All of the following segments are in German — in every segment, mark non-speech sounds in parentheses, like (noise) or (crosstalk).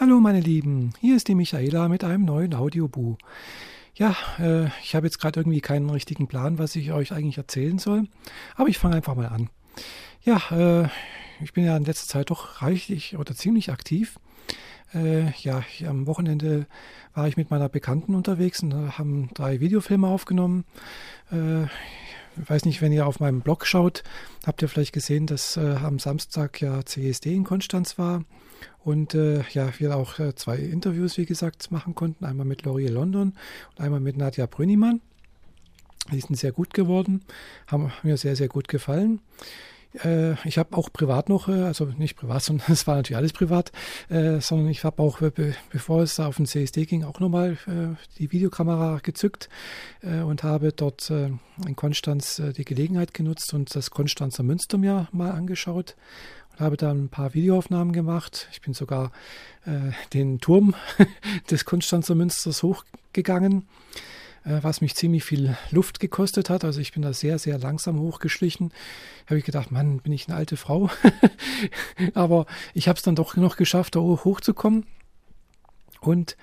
Hallo meine Lieben, hier ist die Michaela mit einem neuen Audiobu. Ja, äh, ich habe jetzt gerade irgendwie keinen richtigen Plan, was ich euch eigentlich erzählen soll, aber ich fange einfach mal an. Ja, äh, ich bin ja in letzter Zeit doch reichlich oder ziemlich aktiv. Äh, ja, ich, am Wochenende war ich mit meiner Bekannten unterwegs und haben drei Videofilme aufgenommen. Äh, ich weiß nicht, wenn ihr auf meinem Blog schaut, habt ihr vielleicht gesehen, dass äh, am Samstag ja CSD in Konstanz war und äh, ja, wir auch äh, zwei Interviews, wie gesagt, machen konnten. Einmal mit Laurier London und einmal mit Nadja Brünnimann. Die sind sehr gut geworden, haben mir sehr, sehr gut gefallen. Äh, ich habe auch privat noch, äh, also nicht privat, (laughs) sondern es war natürlich alles privat, äh, sondern ich habe auch, be bevor es auf den CSD ging, auch nochmal die Videokamera gezückt und habe dort in Konstanz die Gelegenheit genutzt und das Konstanzer Münster mir mal angeschaut und habe da ein paar Videoaufnahmen gemacht. Ich bin sogar den Turm (laughs) des Konstanzer Münsters hochgegangen was mich ziemlich viel Luft gekostet hat. Also ich bin da sehr, sehr langsam hochgeschlichen. Habe ich gedacht, Mann, bin ich eine alte Frau. (laughs) Aber ich habe es dann doch noch geschafft, da hochzukommen. Und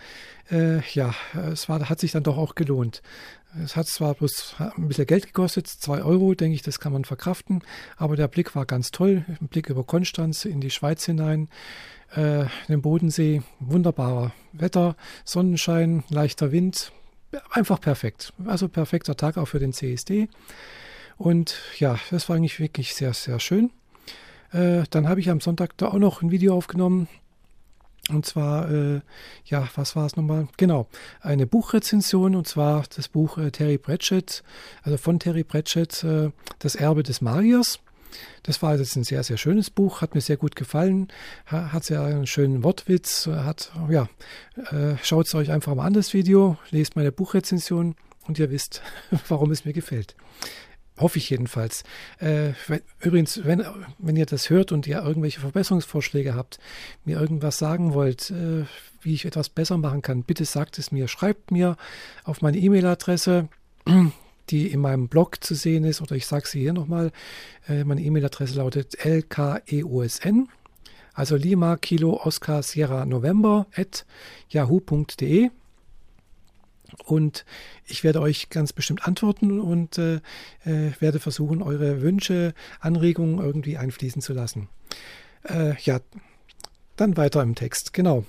äh, ja, es war, hat sich dann doch auch gelohnt. Es hat zwar bloß ein bisschen Geld gekostet, zwei Euro, denke ich, das kann man verkraften, aber der Blick war ganz toll. Ein Blick über Konstanz in die Schweiz hinein, äh, den Bodensee, wunderbarer Wetter, Sonnenschein, leichter Wind, einfach perfekt. Also perfekter Tag auch für den CSD. Und ja, das war eigentlich wirklich sehr, sehr schön. Äh, dann habe ich am Sonntag da auch noch ein Video aufgenommen. Und zwar, äh, ja, was war es nochmal? Genau, eine Buchrezension und zwar das Buch äh, Terry Pratchett, also von Terry Pratchett, äh, Das Erbe des Magiers. Das war jetzt ein sehr, sehr schönes Buch, hat mir sehr gut gefallen, hat sehr einen schönen Wortwitz, hat, ja, äh, schaut es euch einfach mal an, das Video, lest meine Buchrezension und ihr wisst, (laughs) warum es mir gefällt. Hoffe ich jedenfalls. Äh, wenn, übrigens, wenn, wenn ihr das hört und ihr irgendwelche Verbesserungsvorschläge habt, mir irgendwas sagen wollt, äh, wie ich etwas besser machen kann, bitte sagt es mir. Schreibt mir auf meine E-Mail-Adresse die in meinem Blog zu sehen ist, oder ich sage sie hier nochmal. Äh, meine E-Mail-Adresse lautet lkeosn, also Lima Kilo Oscar Sierra November at yahoo.de. Und ich werde euch ganz bestimmt antworten und äh, äh, werde versuchen, eure Wünsche, Anregungen irgendwie einfließen zu lassen. Äh, ja, dann weiter im Text. Genau.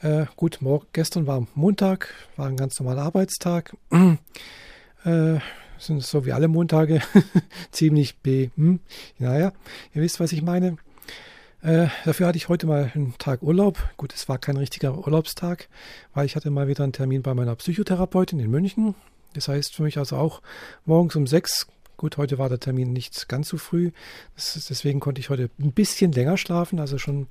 Äh, gut, morgen, gestern war Montag, war ein ganz normaler Arbeitstag. (clears throat) Äh, sind so wie alle Montage (laughs) ziemlich B. Hm. Naja, ihr wisst, was ich meine. Äh, dafür hatte ich heute mal einen Tag Urlaub. Gut, es war kein richtiger Urlaubstag, weil ich hatte mal wieder einen Termin bei meiner Psychotherapeutin in München. Das heißt für mich also auch morgens um sechs. Gut, heute war der Termin nicht ganz so früh. Ist, deswegen konnte ich heute ein bisschen länger schlafen, also schon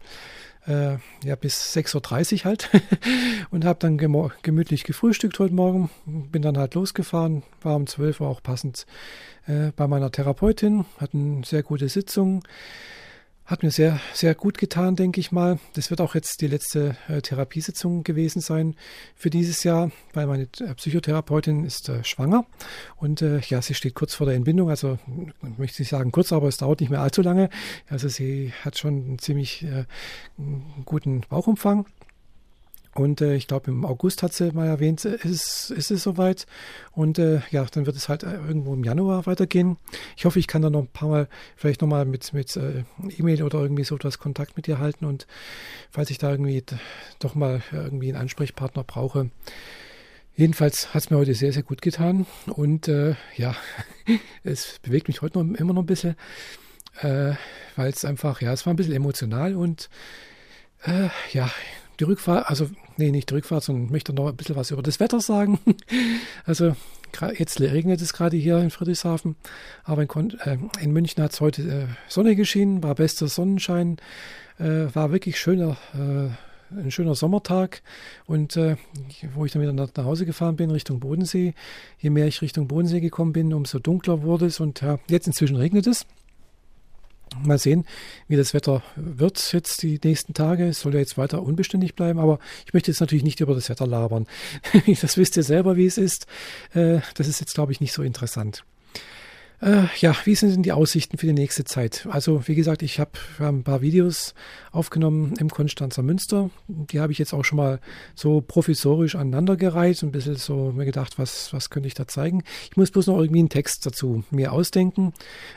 äh, ja, bis 6.30 Uhr halt (laughs) und habe dann gemütlich gefrühstückt heute Morgen. Bin dann halt losgefahren, war um 12 Uhr auch passend äh, bei meiner Therapeutin, hatten sehr gute Sitzung. Hat mir sehr, sehr gut getan, denke ich mal. Das wird auch jetzt die letzte äh, Therapiesitzung gewesen sein für dieses Jahr, weil meine äh, Psychotherapeutin ist äh, schwanger und äh, ja, sie steht kurz vor der Entbindung. Also möchte ich sagen kurz, aber es dauert nicht mehr allzu lange. Also sie hat schon einen ziemlich äh, guten Bauchumfang und äh, ich glaube, im August hat sie mal erwähnt, ist, es, ist es soweit. Und äh, ja, dann wird es halt äh, irgendwo im Januar weitergehen. Ich hoffe, ich kann da noch ein paar Mal, vielleicht nochmal mit, mit äh, E-Mail oder irgendwie so etwas Kontakt mit ihr halten. Und falls ich da irgendwie doch mal irgendwie einen Ansprechpartner brauche. Jedenfalls hat es mir heute sehr, sehr gut getan. Und äh, ja, (laughs) es bewegt mich heute noch, immer noch ein bisschen, äh, weil es einfach, ja, es war ein bisschen emotional und ja, die Rückfahrt, also nee, nicht die Rückfahrt, sondern möchte noch ein bisschen was über das Wetter sagen. (laughs) also jetzt regnet es gerade hier in Friedrichshafen, aber in, äh, in München hat es heute äh, Sonne geschienen, war bester Sonnenschein, äh, war wirklich schöner, äh, ein schöner Sommertag und äh, wo ich dann wieder nach, nach, Hause gefahren bin Richtung Bodensee, je mehr ich Richtung Bodensee gekommen bin, umso dunkler wurde es und jetzt inzwischen regnet es. Mal sehen, wie das Wetter wird jetzt die nächsten Tage. Es soll ja jetzt weiter unbeständig bleiben, aber ich möchte jetzt natürlich nicht über das Wetter labern. (laughs) das wisst ihr selber, wie es ist. Äh, das ist jetzt, glaube ich, nicht so interessant. Äh, ja, wie sind denn die Aussichten für die nächste Zeit? Also, wie gesagt, ich habe ein paar Videos aufgenommen im Konstanzer Münster. Die habe ich jetzt auch schon mal so provisorisch aneinandergereiht und ein bisschen so mir gedacht, was, was könnte ich da zeigen. Ich muss bloß noch irgendwie einen Text dazu mir ausdenken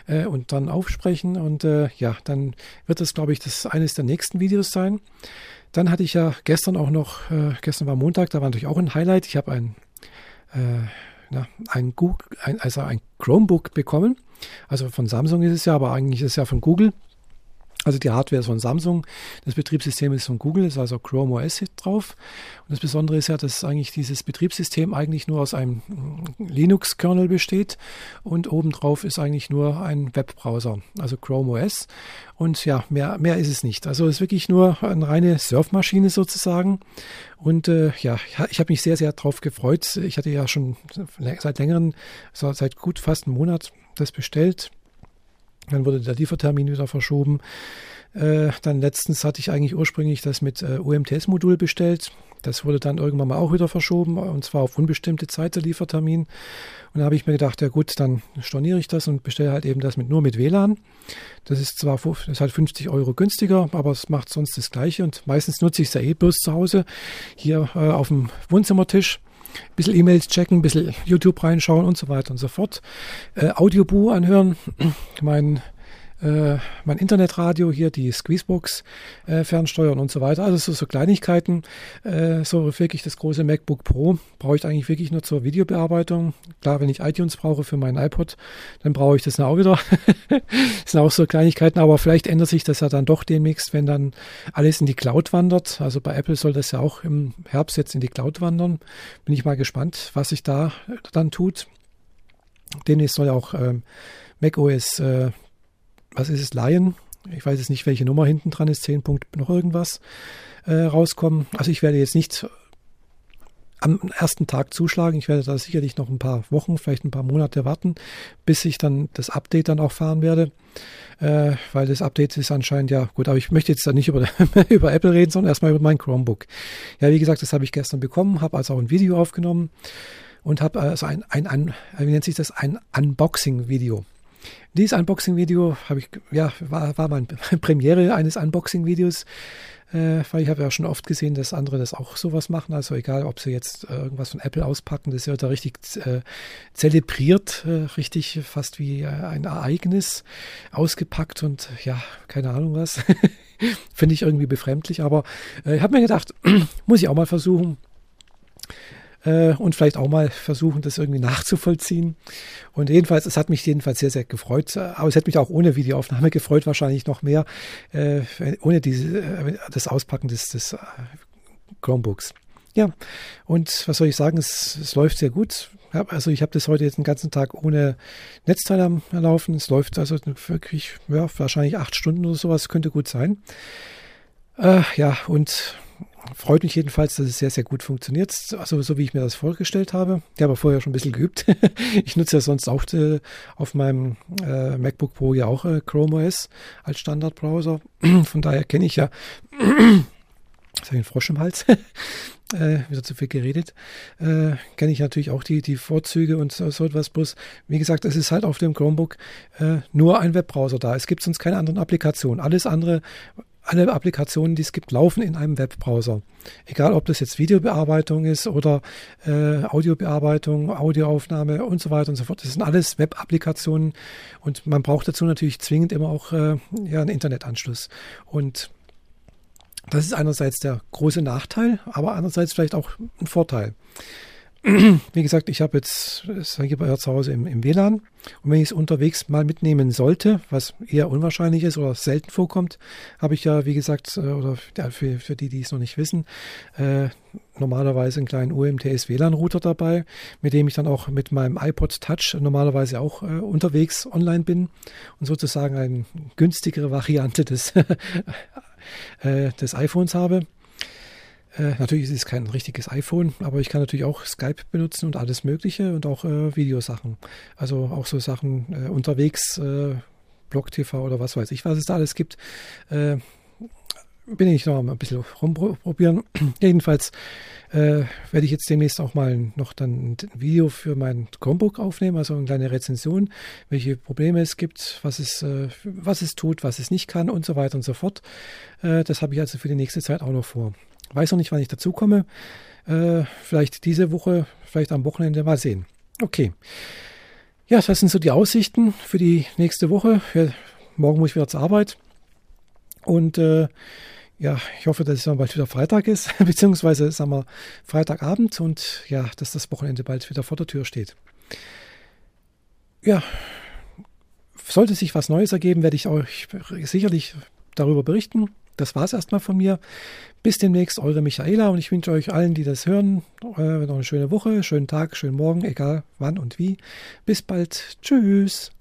äh, und dann aufsprechen. Und äh, ja, dann wird das, glaube ich, das eines der nächsten Videos sein. Dann hatte ich ja gestern auch noch, äh, gestern war Montag, da war natürlich auch ein Highlight. Ich habe ein äh, na, ein, Google, ein, also ein Chromebook bekommen. Also von Samsung ist es ja, aber eigentlich ist es ja von Google. Also die Hardware ist von Samsung, das Betriebssystem ist von Google, ist also Chrome OS drauf. Und das Besondere ist ja, dass eigentlich dieses Betriebssystem eigentlich nur aus einem Linux-Kernel besteht und obendrauf ist eigentlich nur ein Webbrowser, also Chrome OS. Und ja, mehr, mehr ist es nicht. Also es ist wirklich nur eine reine Surfmaschine sozusagen. Und äh, ja, ich habe mich sehr, sehr darauf gefreut. Ich hatte ja schon seit längerem, seit gut fast einem Monat das bestellt dann wurde der Liefertermin wieder verschoben. Äh, dann letztens hatte ich eigentlich ursprünglich das mit äh, UMTS-Modul bestellt. Das wurde dann irgendwann mal auch wieder verschoben und zwar auf unbestimmte Zeit der Liefertermin. Und da habe ich mir gedacht, ja gut, dann storniere ich das und bestelle halt eben das mit nur mit WLAN. Das ist zwar das ist halt 50 Euro günstiger, aber es macht sonst das Gleiche und meistens nutze ich es ja eh bloß zu Hause hier äh, auf dem Wohnzimmertisch ein bisschen E-Mails checken, ein bisschen YouTube reinschauen und so weiter und so fort. Äh, Audiobuch anhören, (clears throat) mein, äh, mein Internetradio hier, die Squeezebox äh, fernsteuern und so weiter. Also so, so Kleinigkeiten. Äh, so wirklich das große MacBook Pro brauche ich eigentlich wirklich nur zur Videobearbeitung. Klar, wenn ich iTunes brauche für meinen iPod, dann brauche ich das auch wieder. (laughs) das sind auch so Kleinigkeiten, aber vielleicht ändert sich das ja dann doch demnächst, wenn dann alles in die Cloud wandert. Also bei Apple soll das ja auch im Herbst jetzt in die Cloud wandern. Bin ich mal gespannt, was sich da dann tut. Demnächst soll ja auch ähm, macOS, äh, was ist es, Lion? Ich weiß jetzt nicht, welche Nummer hinten dran ist, 10 Punkt noch irgendwas, äh, rauskommen. Also ich werde jetzt nicht am ersten Tag zuschlagen. Ich werde da sicherlich noch ein paar Wochen, vielleicht ein paar Monate warten, bis ich dann das Update dann auch fahren werde. Äh, weil das Update ist anscheinend ja gut, aber ich möchte jetzt da nicht über, (laughs) über Apple reden, sondern erstmal über mein Chromebook. Ja, wie gesagt, das habe ich gestern bekommen, habe also auch ein Video aufgenommen und habe also ein, ein, ein, wie nennt sich das, ein Unboxing-Video. Dieses Unboxing-Video habe ich, ja, war, war meine (laughs) Premiere eines Unboxing-Videos äh, weil ich habe ja schon oft gesehen, dass andere das auch sowas machen. Also egal, ob sie jetzt äh, irgendwas von Apple auspacken, das wird da richtig äh, zelebriert, äh, richtig fast wie äh, ein Ereignis ausgepackt und ja, keine Ahnung was. (laughs) Finde ich irgendwie befremdlich, aber äh, ich habe mir gedacht, (clears throat) muss ich auch mal versuchen äh, und vielleicht auch mal versuchen, das irgendwie nachzuvollziehen. Und jedenfalls, es hat mich jedenfalls sehr, sehr gefreut. Aber es hätte mich auch ohne Videoaufnahme (laughs) gefreut, wahrscheinlich noch mehr, äh, ohne diese, äh, das Auspacken des, des äh, Chromebooks. Ja, und was soll ich sagen, es, es läuft sehr gut. Also ich habe das heute jetzt den ganzen Tag ohne Netzteil am Laufen. Es läuft also wirklich, ja, wahrscheinlich acht Stunden oder sowas, könnte gut sein. Äh, ja, und freut mich jedenfalls, dass es sehr, sehr gut funktioniert. Also so wie ich mir das vorgestellt habe. Ich habe vorher schon ein bisschen geübt. (laughs) ich nutze ja sonst auch äh, auf meinem äh, MacBook Pro ja auch äh, Chrome OS als Standardbrowser. (clears throat) Von daher kenne ich ja, (clears throat) jetzt habe ich einen Frosch im Hals, (laughs) äh, wieder zu viel geredet, äh, kenne ich natürlich auch die, die Vorzüge und so, so, etwas. Bloß, wie gesagt, es ist halt auf dem Chromebook äh, nur ein Webbrowser da. Es gibt sonst keine anderen Applikationen. Alles andere, alle Applikationen, die es gibt, laufen in einem Webbrowser. Egal, ob das jetzt Videobearbeitung ist oder äh, Audiobearbeitung, Audioaufnahme und so weiter und so fort. Das sind alles Web-Applikationen und man braucht dazu natürlich zwingend immer auch äh, ja, einen Internetanschluss. Und das ist einerseits der große Nachteil, aber andererseits vielleicht auch ein Vorteil. (clears throat) Wie gesagt, ich habe jetzt, das hier bei zu Hause im, im WLAN. Und wenn ich es unterwegs mal mitnehmen sollte, was eher unwahrscheinlich ist oder selten vorkommt, habe ich ja, wie gesagt, äh, oder für, für die, die es noch nicht wissen, äh, normalerweise einen kleinen UMTS WLAN-Router dabei, mit dem ich dann auch mit meinem iPod Touch normalerweise auch äh, unterwegs online bin und sozusagen eine günstigere Variante des, (laughs) äh, des iPhones habe. Äh, natürlich ist es kein richtiges iPhone, aber ich kann natürlich auch Skype benutzen und alles Mögliche und auch äh, Videosachen. Also auch so Sachen äh, unterwegs, äh, Blog TV oder was weiß ich, was es da alles gibt. Äh, bin ich noch ein bisschen rumprobieren. (clears throat) Jedenfalls äh, werde ich jetzt demnächst auch mal noch dann ein Video für mein Chromebook aufnehmen, also eine kleine Rezension, welche Probleme es gibt, was es, äh, was es tut, was es nicht kann und so weiter und so fort. Das habe ich also für die nächste Zeit auch noch vor. Weiß noch nicht, wann ich dazu komme. Äh, vielleicht diese Woche, vielleicht am Wochenende mal sehen. Okay. Ja, das sind so die Aussichten für die nächste Woche. Ja, morgen muss ich wieder zur Arbeit. Und äh, ja, ich hoffe, dass es dann bald wieder Freitag ist, (laughs) beziehungsweise sagen wir Freitagabend und ja, dass das Wochenende bald wieder vor der Tür steht. Ja, sollte sich was Neues ergeben, werde ich euch sicherlich darüber berichten. Das war es erstmal von mir. Bis demnächst, eure Michaela und ich wünsche euch allen, die das hören, äh, noch eine schöne Woche, schönen Tag, schönen Morgen, egal wann und wie. Bis bald. Tschüss.